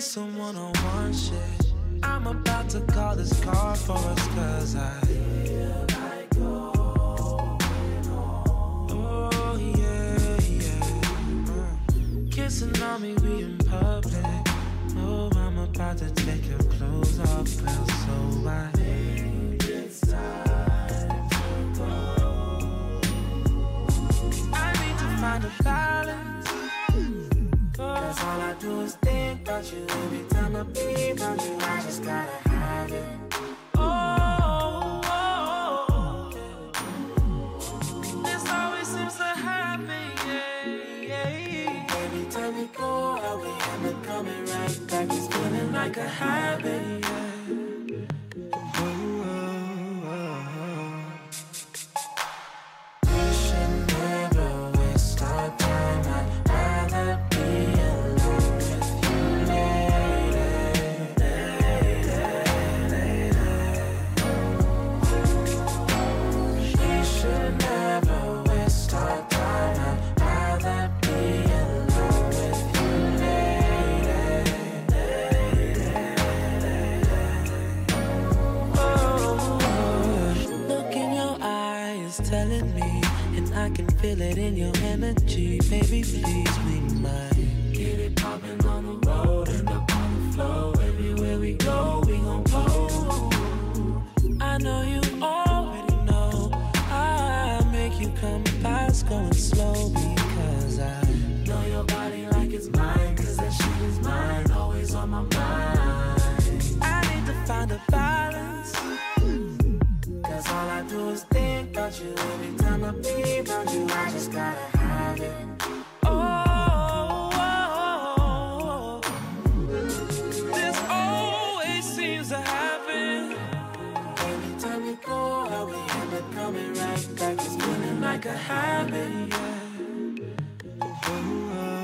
this some one on one shit. I'm about to call this car for us, cause I feel like going Oh, yeah, yeah. Kissing on me, we in public. Oh, I'm about to take your clothes off, well, so I think it's time to go. I need to find a balance. Cause all I do is think about you every time I be around you. I just gotta have it. Oh, oh, oh. this always seems to happen. Yeah, yeah. Every time we go out, we end up coming right back. It's feeling like a habit. I can feel it in your energy. Baby, please be mine. Get it poppin' on the road and up on the floor. Everywhere we go, we gon' pose. I know you every time I be around you. I just gotta it. Oh, this always seems to happen. Every time we go we coming right back. It's feeling like a habit. Yeah.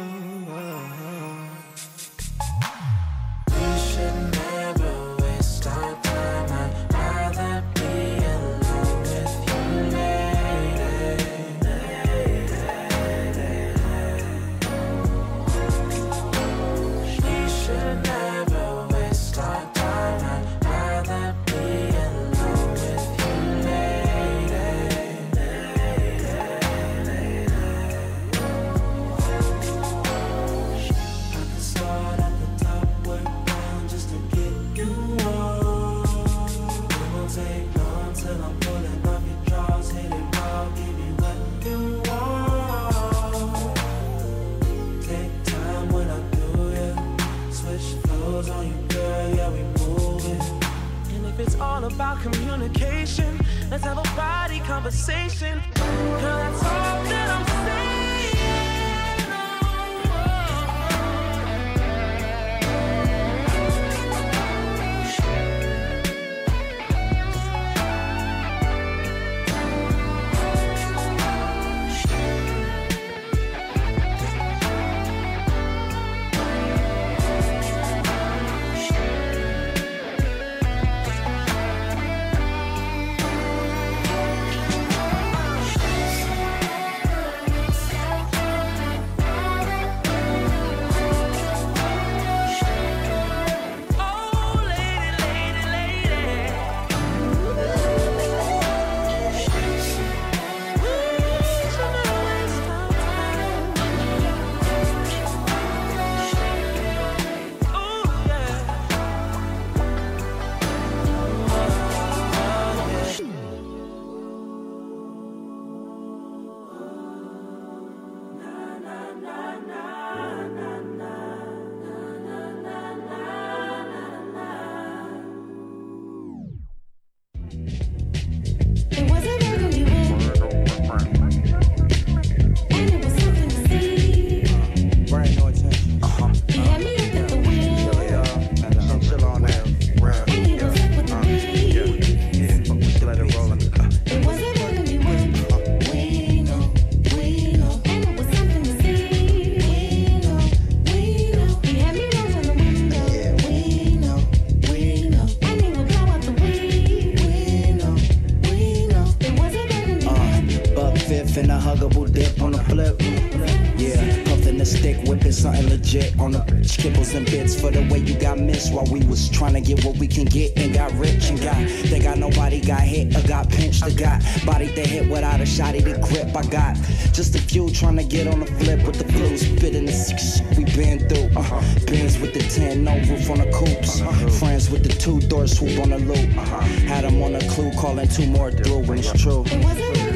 About communication, let's have a body conversation. That's all that I'm saying. I got. Just a few trying to get on the flip with the flu. in the six we been through. Uh huh. Benz with the 10, no roof on the coops. Uh-huh. Friends with the two door swoop on the loop. Uh-huh. Had them on a clue, calling two more through when it's true. It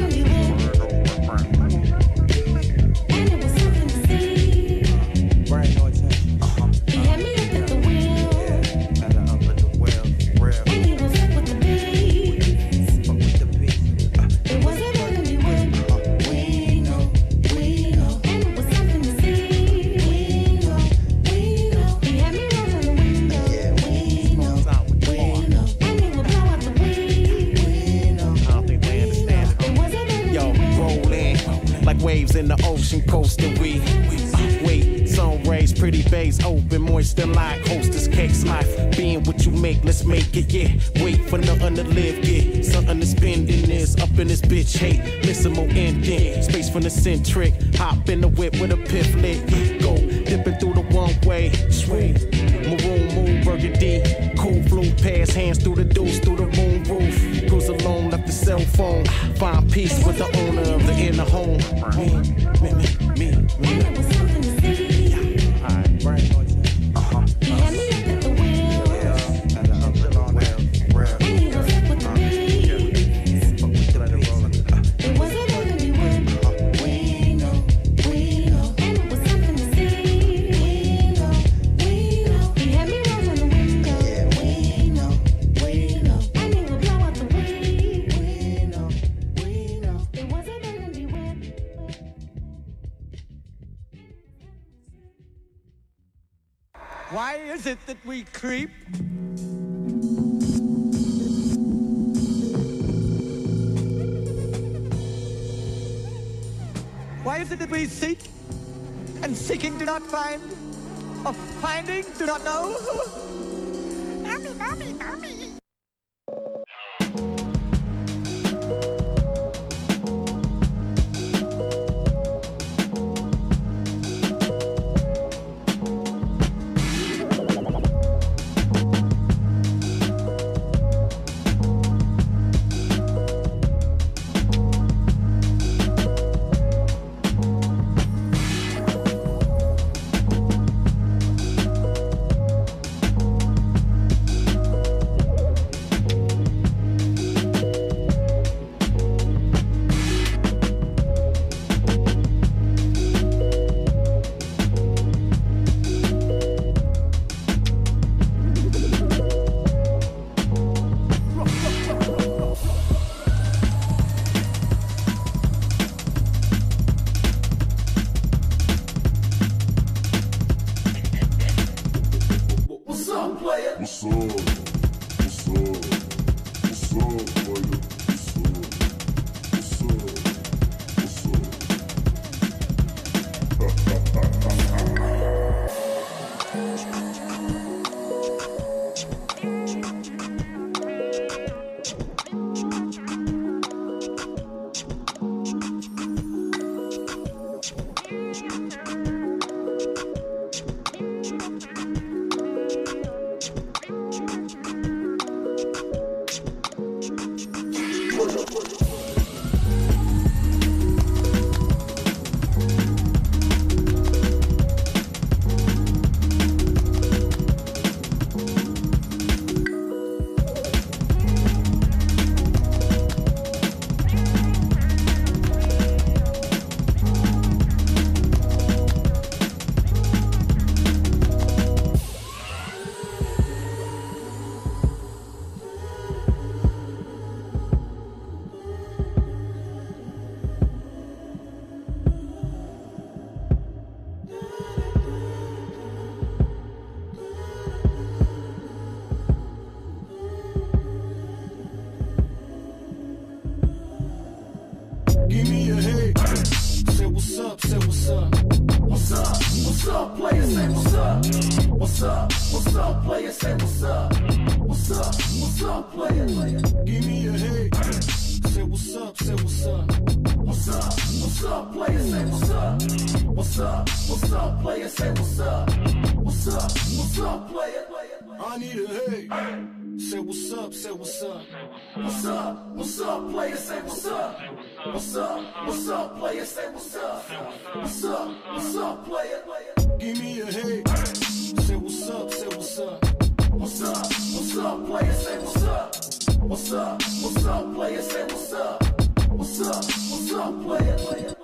Yeah, wait for nothing to live, get something to spend in this. Up in this bitch, hate, listen more ending. Space from the centric, hop in the whip with a piff go, dipping through the one way, swing. Maroon moon, burgundy, cool flu. Pass hands through the deuce, through the moon roof. Cruise alone, left the cell phone, find peace with the own. we seek, and seeking do not find, of finding do not know. player? Say what's up? What's up? What's up, player? Say what's up? What's up? What's up, player? I need a hey. hey. Say what's up, say what's up. What's up? What's up, player? Say what's up. What's up? What's up, player? Say what's up. What's up? What's up, player? Give me a hey. Say what's up, say what's up. What's up? What's up, player? Say what's up. What's up? What's up, player? Say what's up. What's up? What's up, player?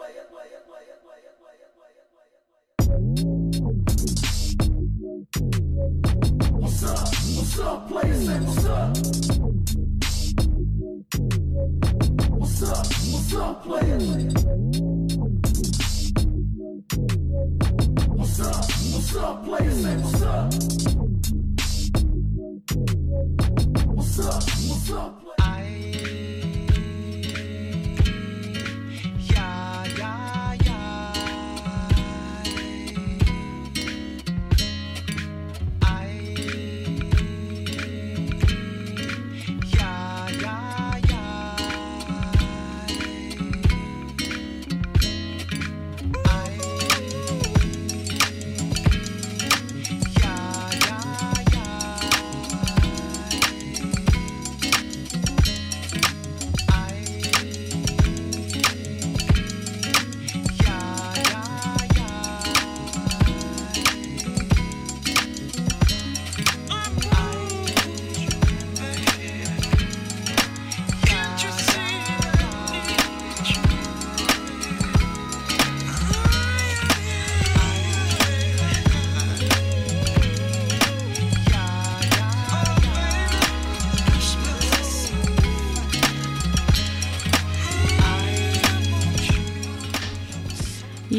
What's up? Say what's up. What's up? What's up, player? What's up? What's up, player? Say what's up. What's up? What's up,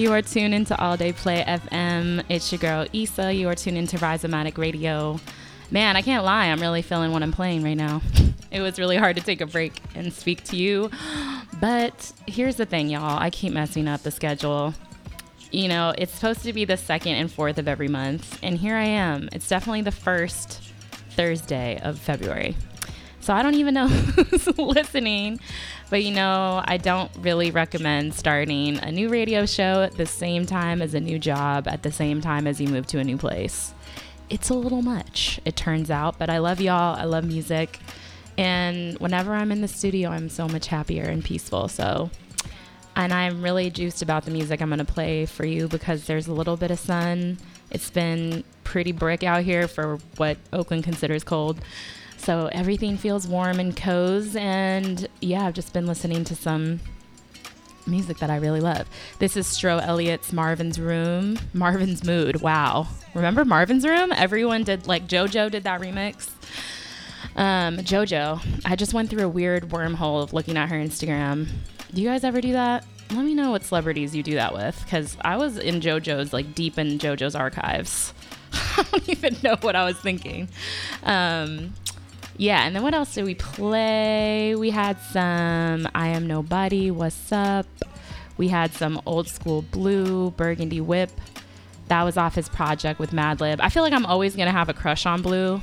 You are tuned into All Day Play FM. It's your girl Issa. You are tuned into Rhizomatic Radio. Man, I can't lie. I'm really feeling what I'm playing right now. It was really hard to take a break and speak to you. But here's the thing, y'all. I keep messing up the schedule. You know, it's supposed to be the second and fourth of every month. And here I am. It's definitely the first Thursday of February. So I don't even know who's listening. But you know, I don't really recommend starting a new radio show at the same time as a new job, at the same time as you move to a new place. It's a little much, it turns out. But I love y'all. I love music. And whenever I'm in the studio, I'm so much happier and peaceful. So, and I'm really juiced about the music I'm going to play for you because there's a little bit of sun. It's been pretty brick out here for what Oakland considers cold. So everything feels warm and cozy. And yeah, I've just been listening to some music that I really love. This is Stro Elliot's Marvin's Room, Marvin's Mood. Wow. Remember Marvin's Room? Everyone did, like, JoJo did that remix. Um, JoJo, I just went through a weird wormhole of looking at her Instagram. Do you guys ever do that? Let me know what celebrities you do that with, because I was in JoJo's, like deep in JoJo's archives. I don't even know what I was thinking. Um, yeah, and then what else did we play? We had some I Am Nobody, What's Up? We had some old school Blu, Burgundy Whip. That was off his project with Madlib. I feel like I'm always gonna have a crush on Blu.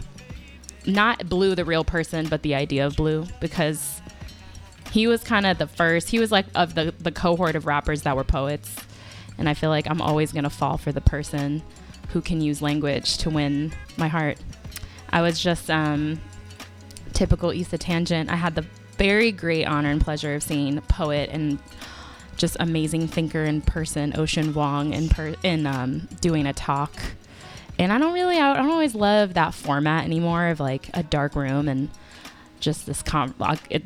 Not Blu, the real person, but the idea of Blu, because he was kind of the first. He was like of the the cohort of rappers that were poets, and I feel like I'm always gonna fall for the person who can use language to win my heart. I was just um, typical Issa tangent. I had the very great honor and pleasure of seeing poet and just amazing thinker in person, Ocean Vuong, in per- in um, doing a talk. And I don't really, I don't always love that format anymore of like a dark room and just this com-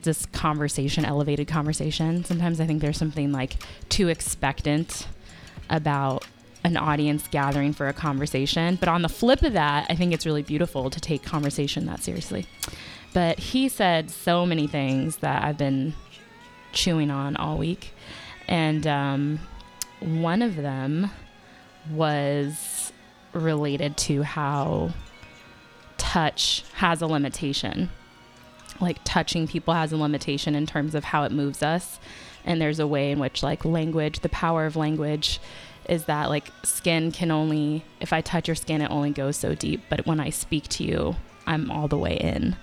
this conversation, elevated conversation. Sometimes I think there's something like too expectant about an audience gathering for a conversation. But on the flip of that, I think it's really beautiful to take conversation that seriously. But he said so many things that I've been chewing on all week. And um, one of them was related to how touch has a limitation. Like touching people has a limitation in terms of how it moves us. And there's a way in which, like, language, the power of language is that, like, skin can only, if I touch your skin, it only goes so deep. But when I speak to you, I'm all the way in.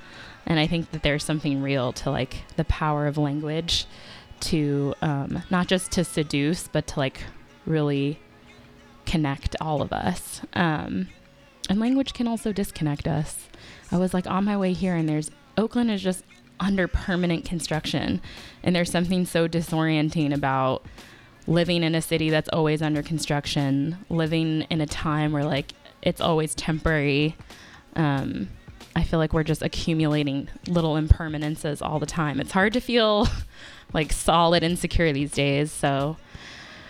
And I think that there's something real to, like, the power of language to um, not just to seduce, but to, like, really connect all of us. Um, and language can also disconnect us. I was like on my way here, and there's Oakland is just under permanent construction, and there's something so disorienting about living in a city that's always under construction, living in a time where like it's always temporary. Um, I feel like we're just accumulating little impermanences all the time. It's hard to feel like solid and secure these days. So,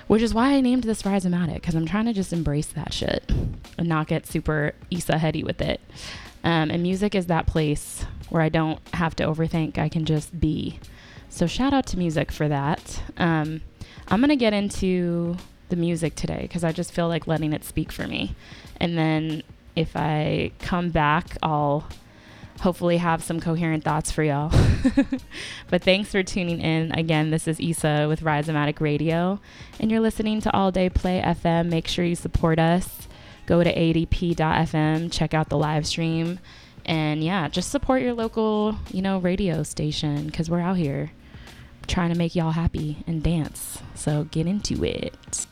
which is why I named this Rhizomatic because I'm trying to just embrace that shit and not get super Issa heady with it. Um, and music is that place where I don't have to overthink. I can just be. So shout out to music for that. Um, I'm gonna get into the music today because I just feel like letting it speak for me. And then if I come back, I'll hopefully have some coherent thoughts for y'all. but thanks for tuning in. Again, this is Issa with Rhizomatic Radio, and you're listening to All Day Play FM. Make sure you support us. Go to adp.fm, check out the live stream, and yeah, just support your local, you know, radio station because we're out here trying to make y'all happy and dance. So get into it.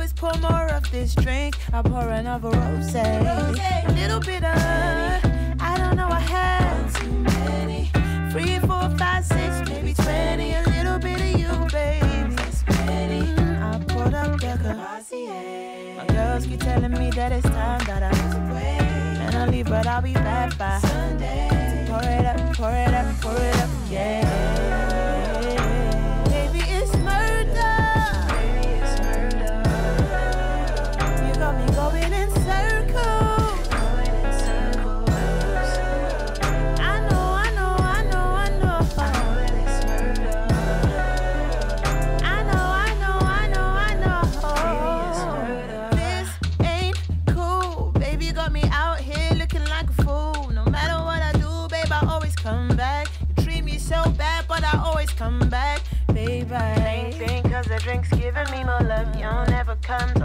is pour more of this drink. I pour another rose. A little bitter. I don't know, I had too many. Three, four, five, six, maybe twenty. A little bit of you, baby. Mm, I pulled up the Cavassier. My girls keep telling me that it's time that I was away. And I leave, but I'll be back by Sunday. Pour it up, pour it up, pour it up, yeah. never me more love, You'll never ever come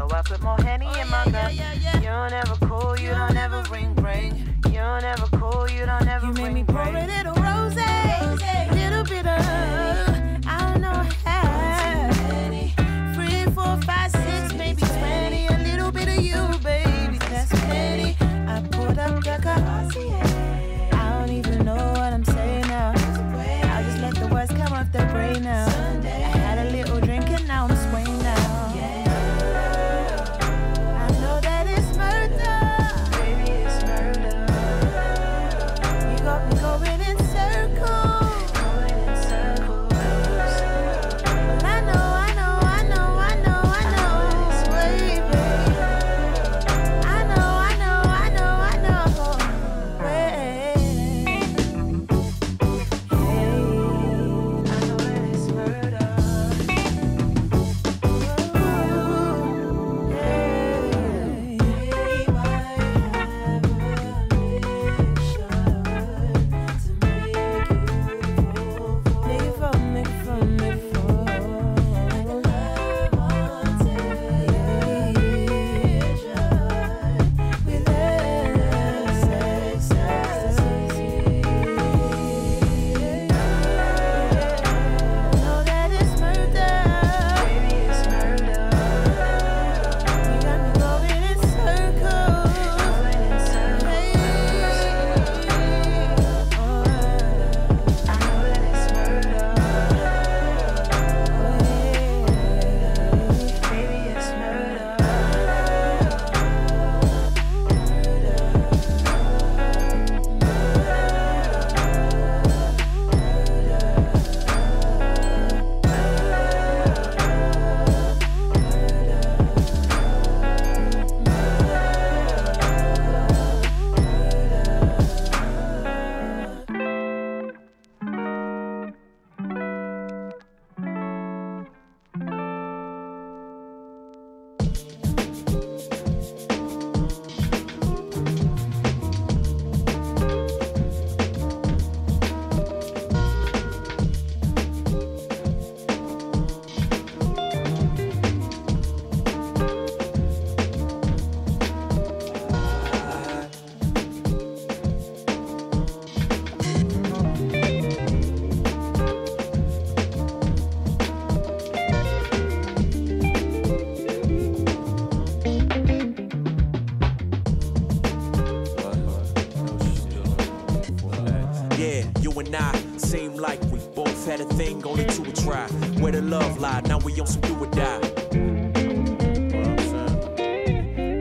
on some do or die.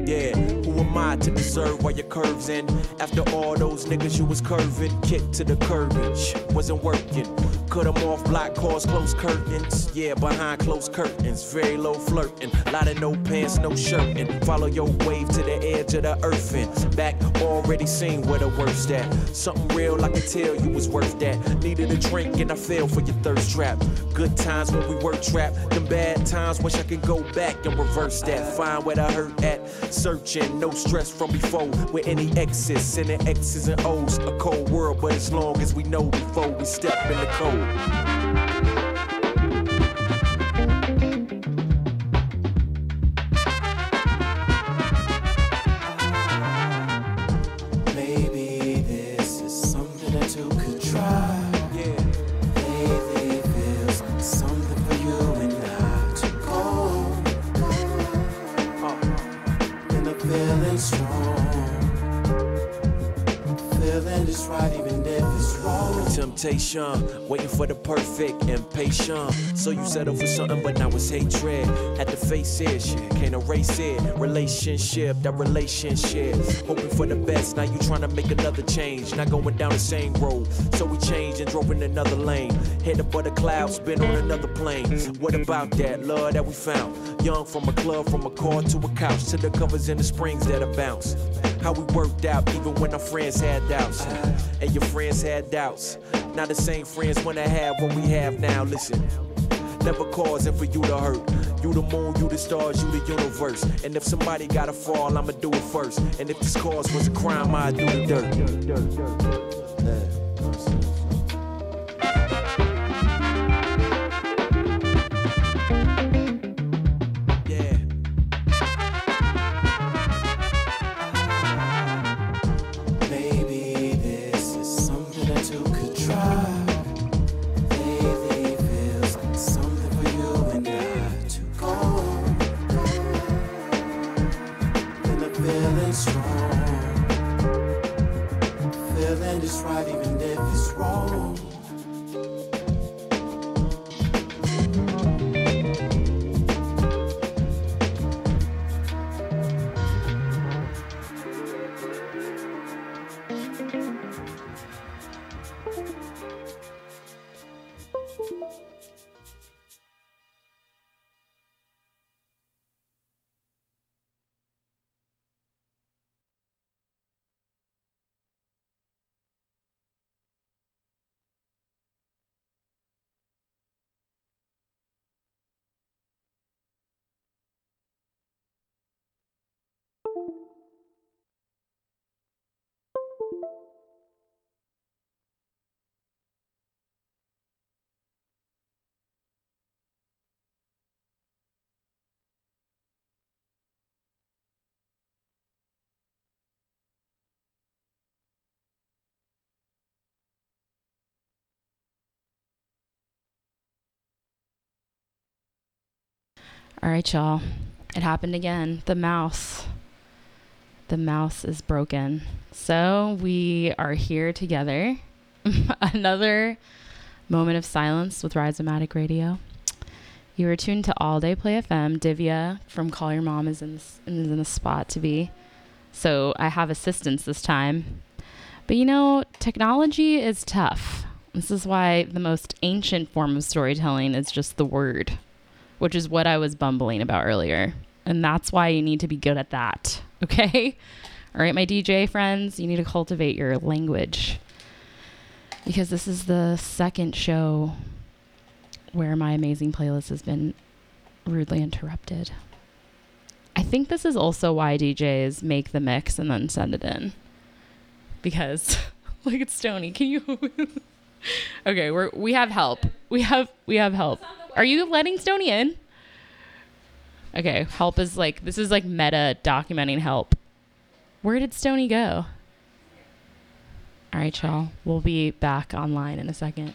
Yeah, who am I to deserve while your curves in? After all those niggas you was curving, kicked to the courage, wasn't working. Cut them off, block cars, close curtains. Yeah, behind closed curtains, very low flirting. Lot of no pants, no shirt, follow your wave to the edge of the earth. And back, already seen where the worst at. Something real I can tell you was worth that. Needed a drink and I fell for your thirst trap. Good times when we were trapped. Them bad times, wish I could go back and reverse that. Find where the hurt at. Searching, no stress from before. With any exes, sending X's and O's. A cold world, but as long as we know before we step in the cold. Waiting for the perfect, impatient. So you settle for something, but now it's hatred. Had to face it, shit, can't erase it. Relationship, that relationship. Hoping for the best, now you trying to make another change. Not going down the same road. So we changed and drove in another lane. Head above the clouds, been on another plane. What about that love that we found? Young from a club, from a car to a couch, to the covers and the springs that are bounce. How we worked out, even when our friends had doubts. And your friends had doubts. Not the same friends when I had what we have now. Listen, never causing for you to hurt. You the moon, you the stars, you the universe. And if somebody gotta fall, I'ma do it first. And if this cause was a crime, I'd do the dirt. All right, y'all. It happened again. The mouse. The mouse is broken. So we are here together. Another moment of silence with Rhizomatic Radio. You are tuned to All Day Play FM. Divya from Call Your Mom is in, is in the spot to be. So I have assistance this time. But you know, technology is tough. This is why the most ancient form of storytelling is just the word which is what I was bumbling about earlier. And that's why you need to be good at that. Okay? All right, my DJ friends, you need to cultivate your language. Because this is the second show where my amazing playlist has been rudely interrupted. I think this is also why DJs make the mix and then send it in. Because look at Stony. Can you Okay, we're we have help. We have we have help. Are you letting Stony in? Okay, help is like this is like meta documenting help. Where did Stony go? All right, y'all. We'll be back online in a second.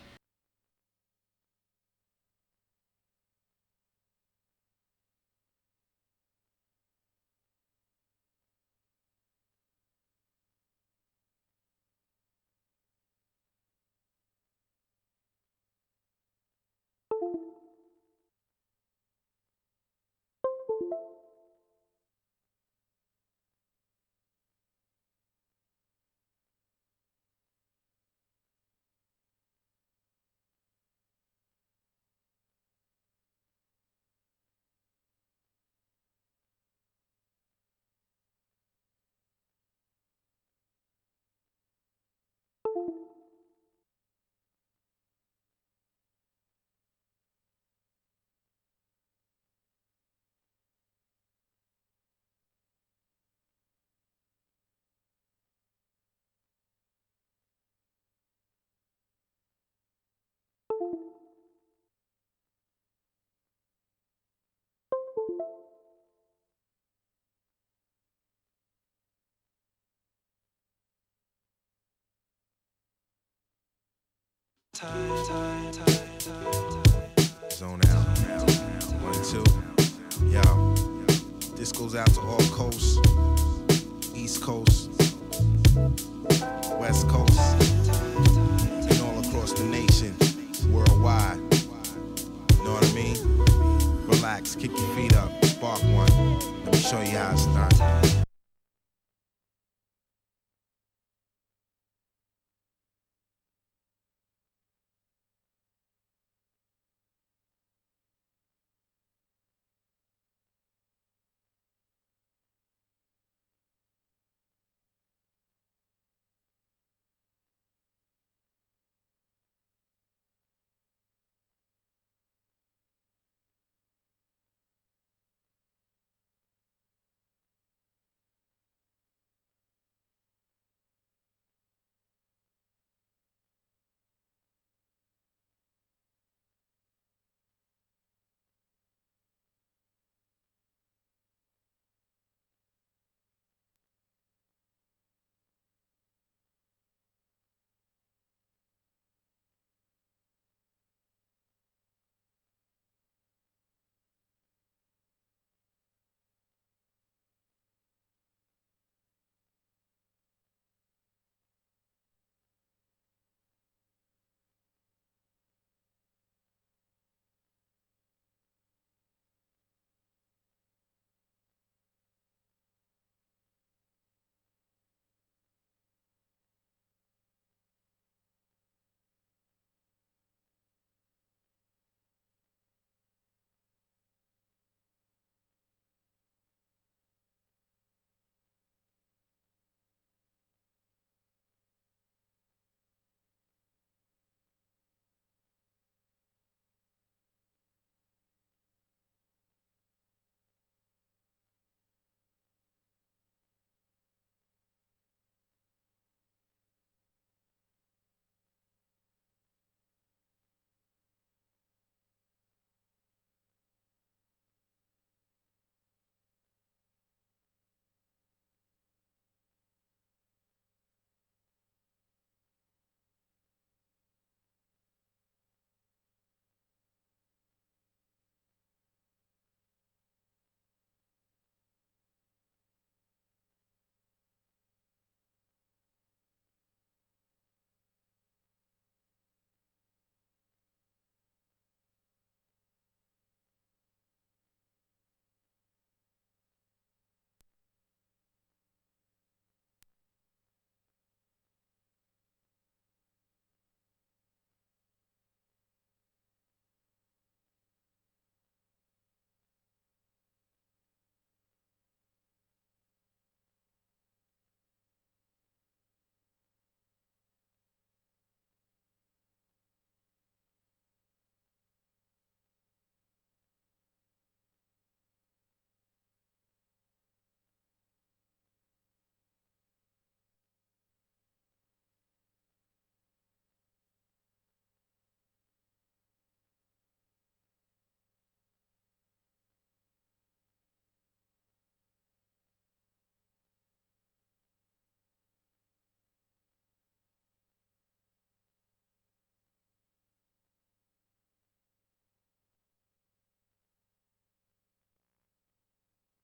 Zone out. One, two. Yo. This goes out to all coasts. East Coast. West Coast. And all across the nation. Worldwide. Know what I mean? Relax, kick your feet up, spark one. Let me show you how it's done.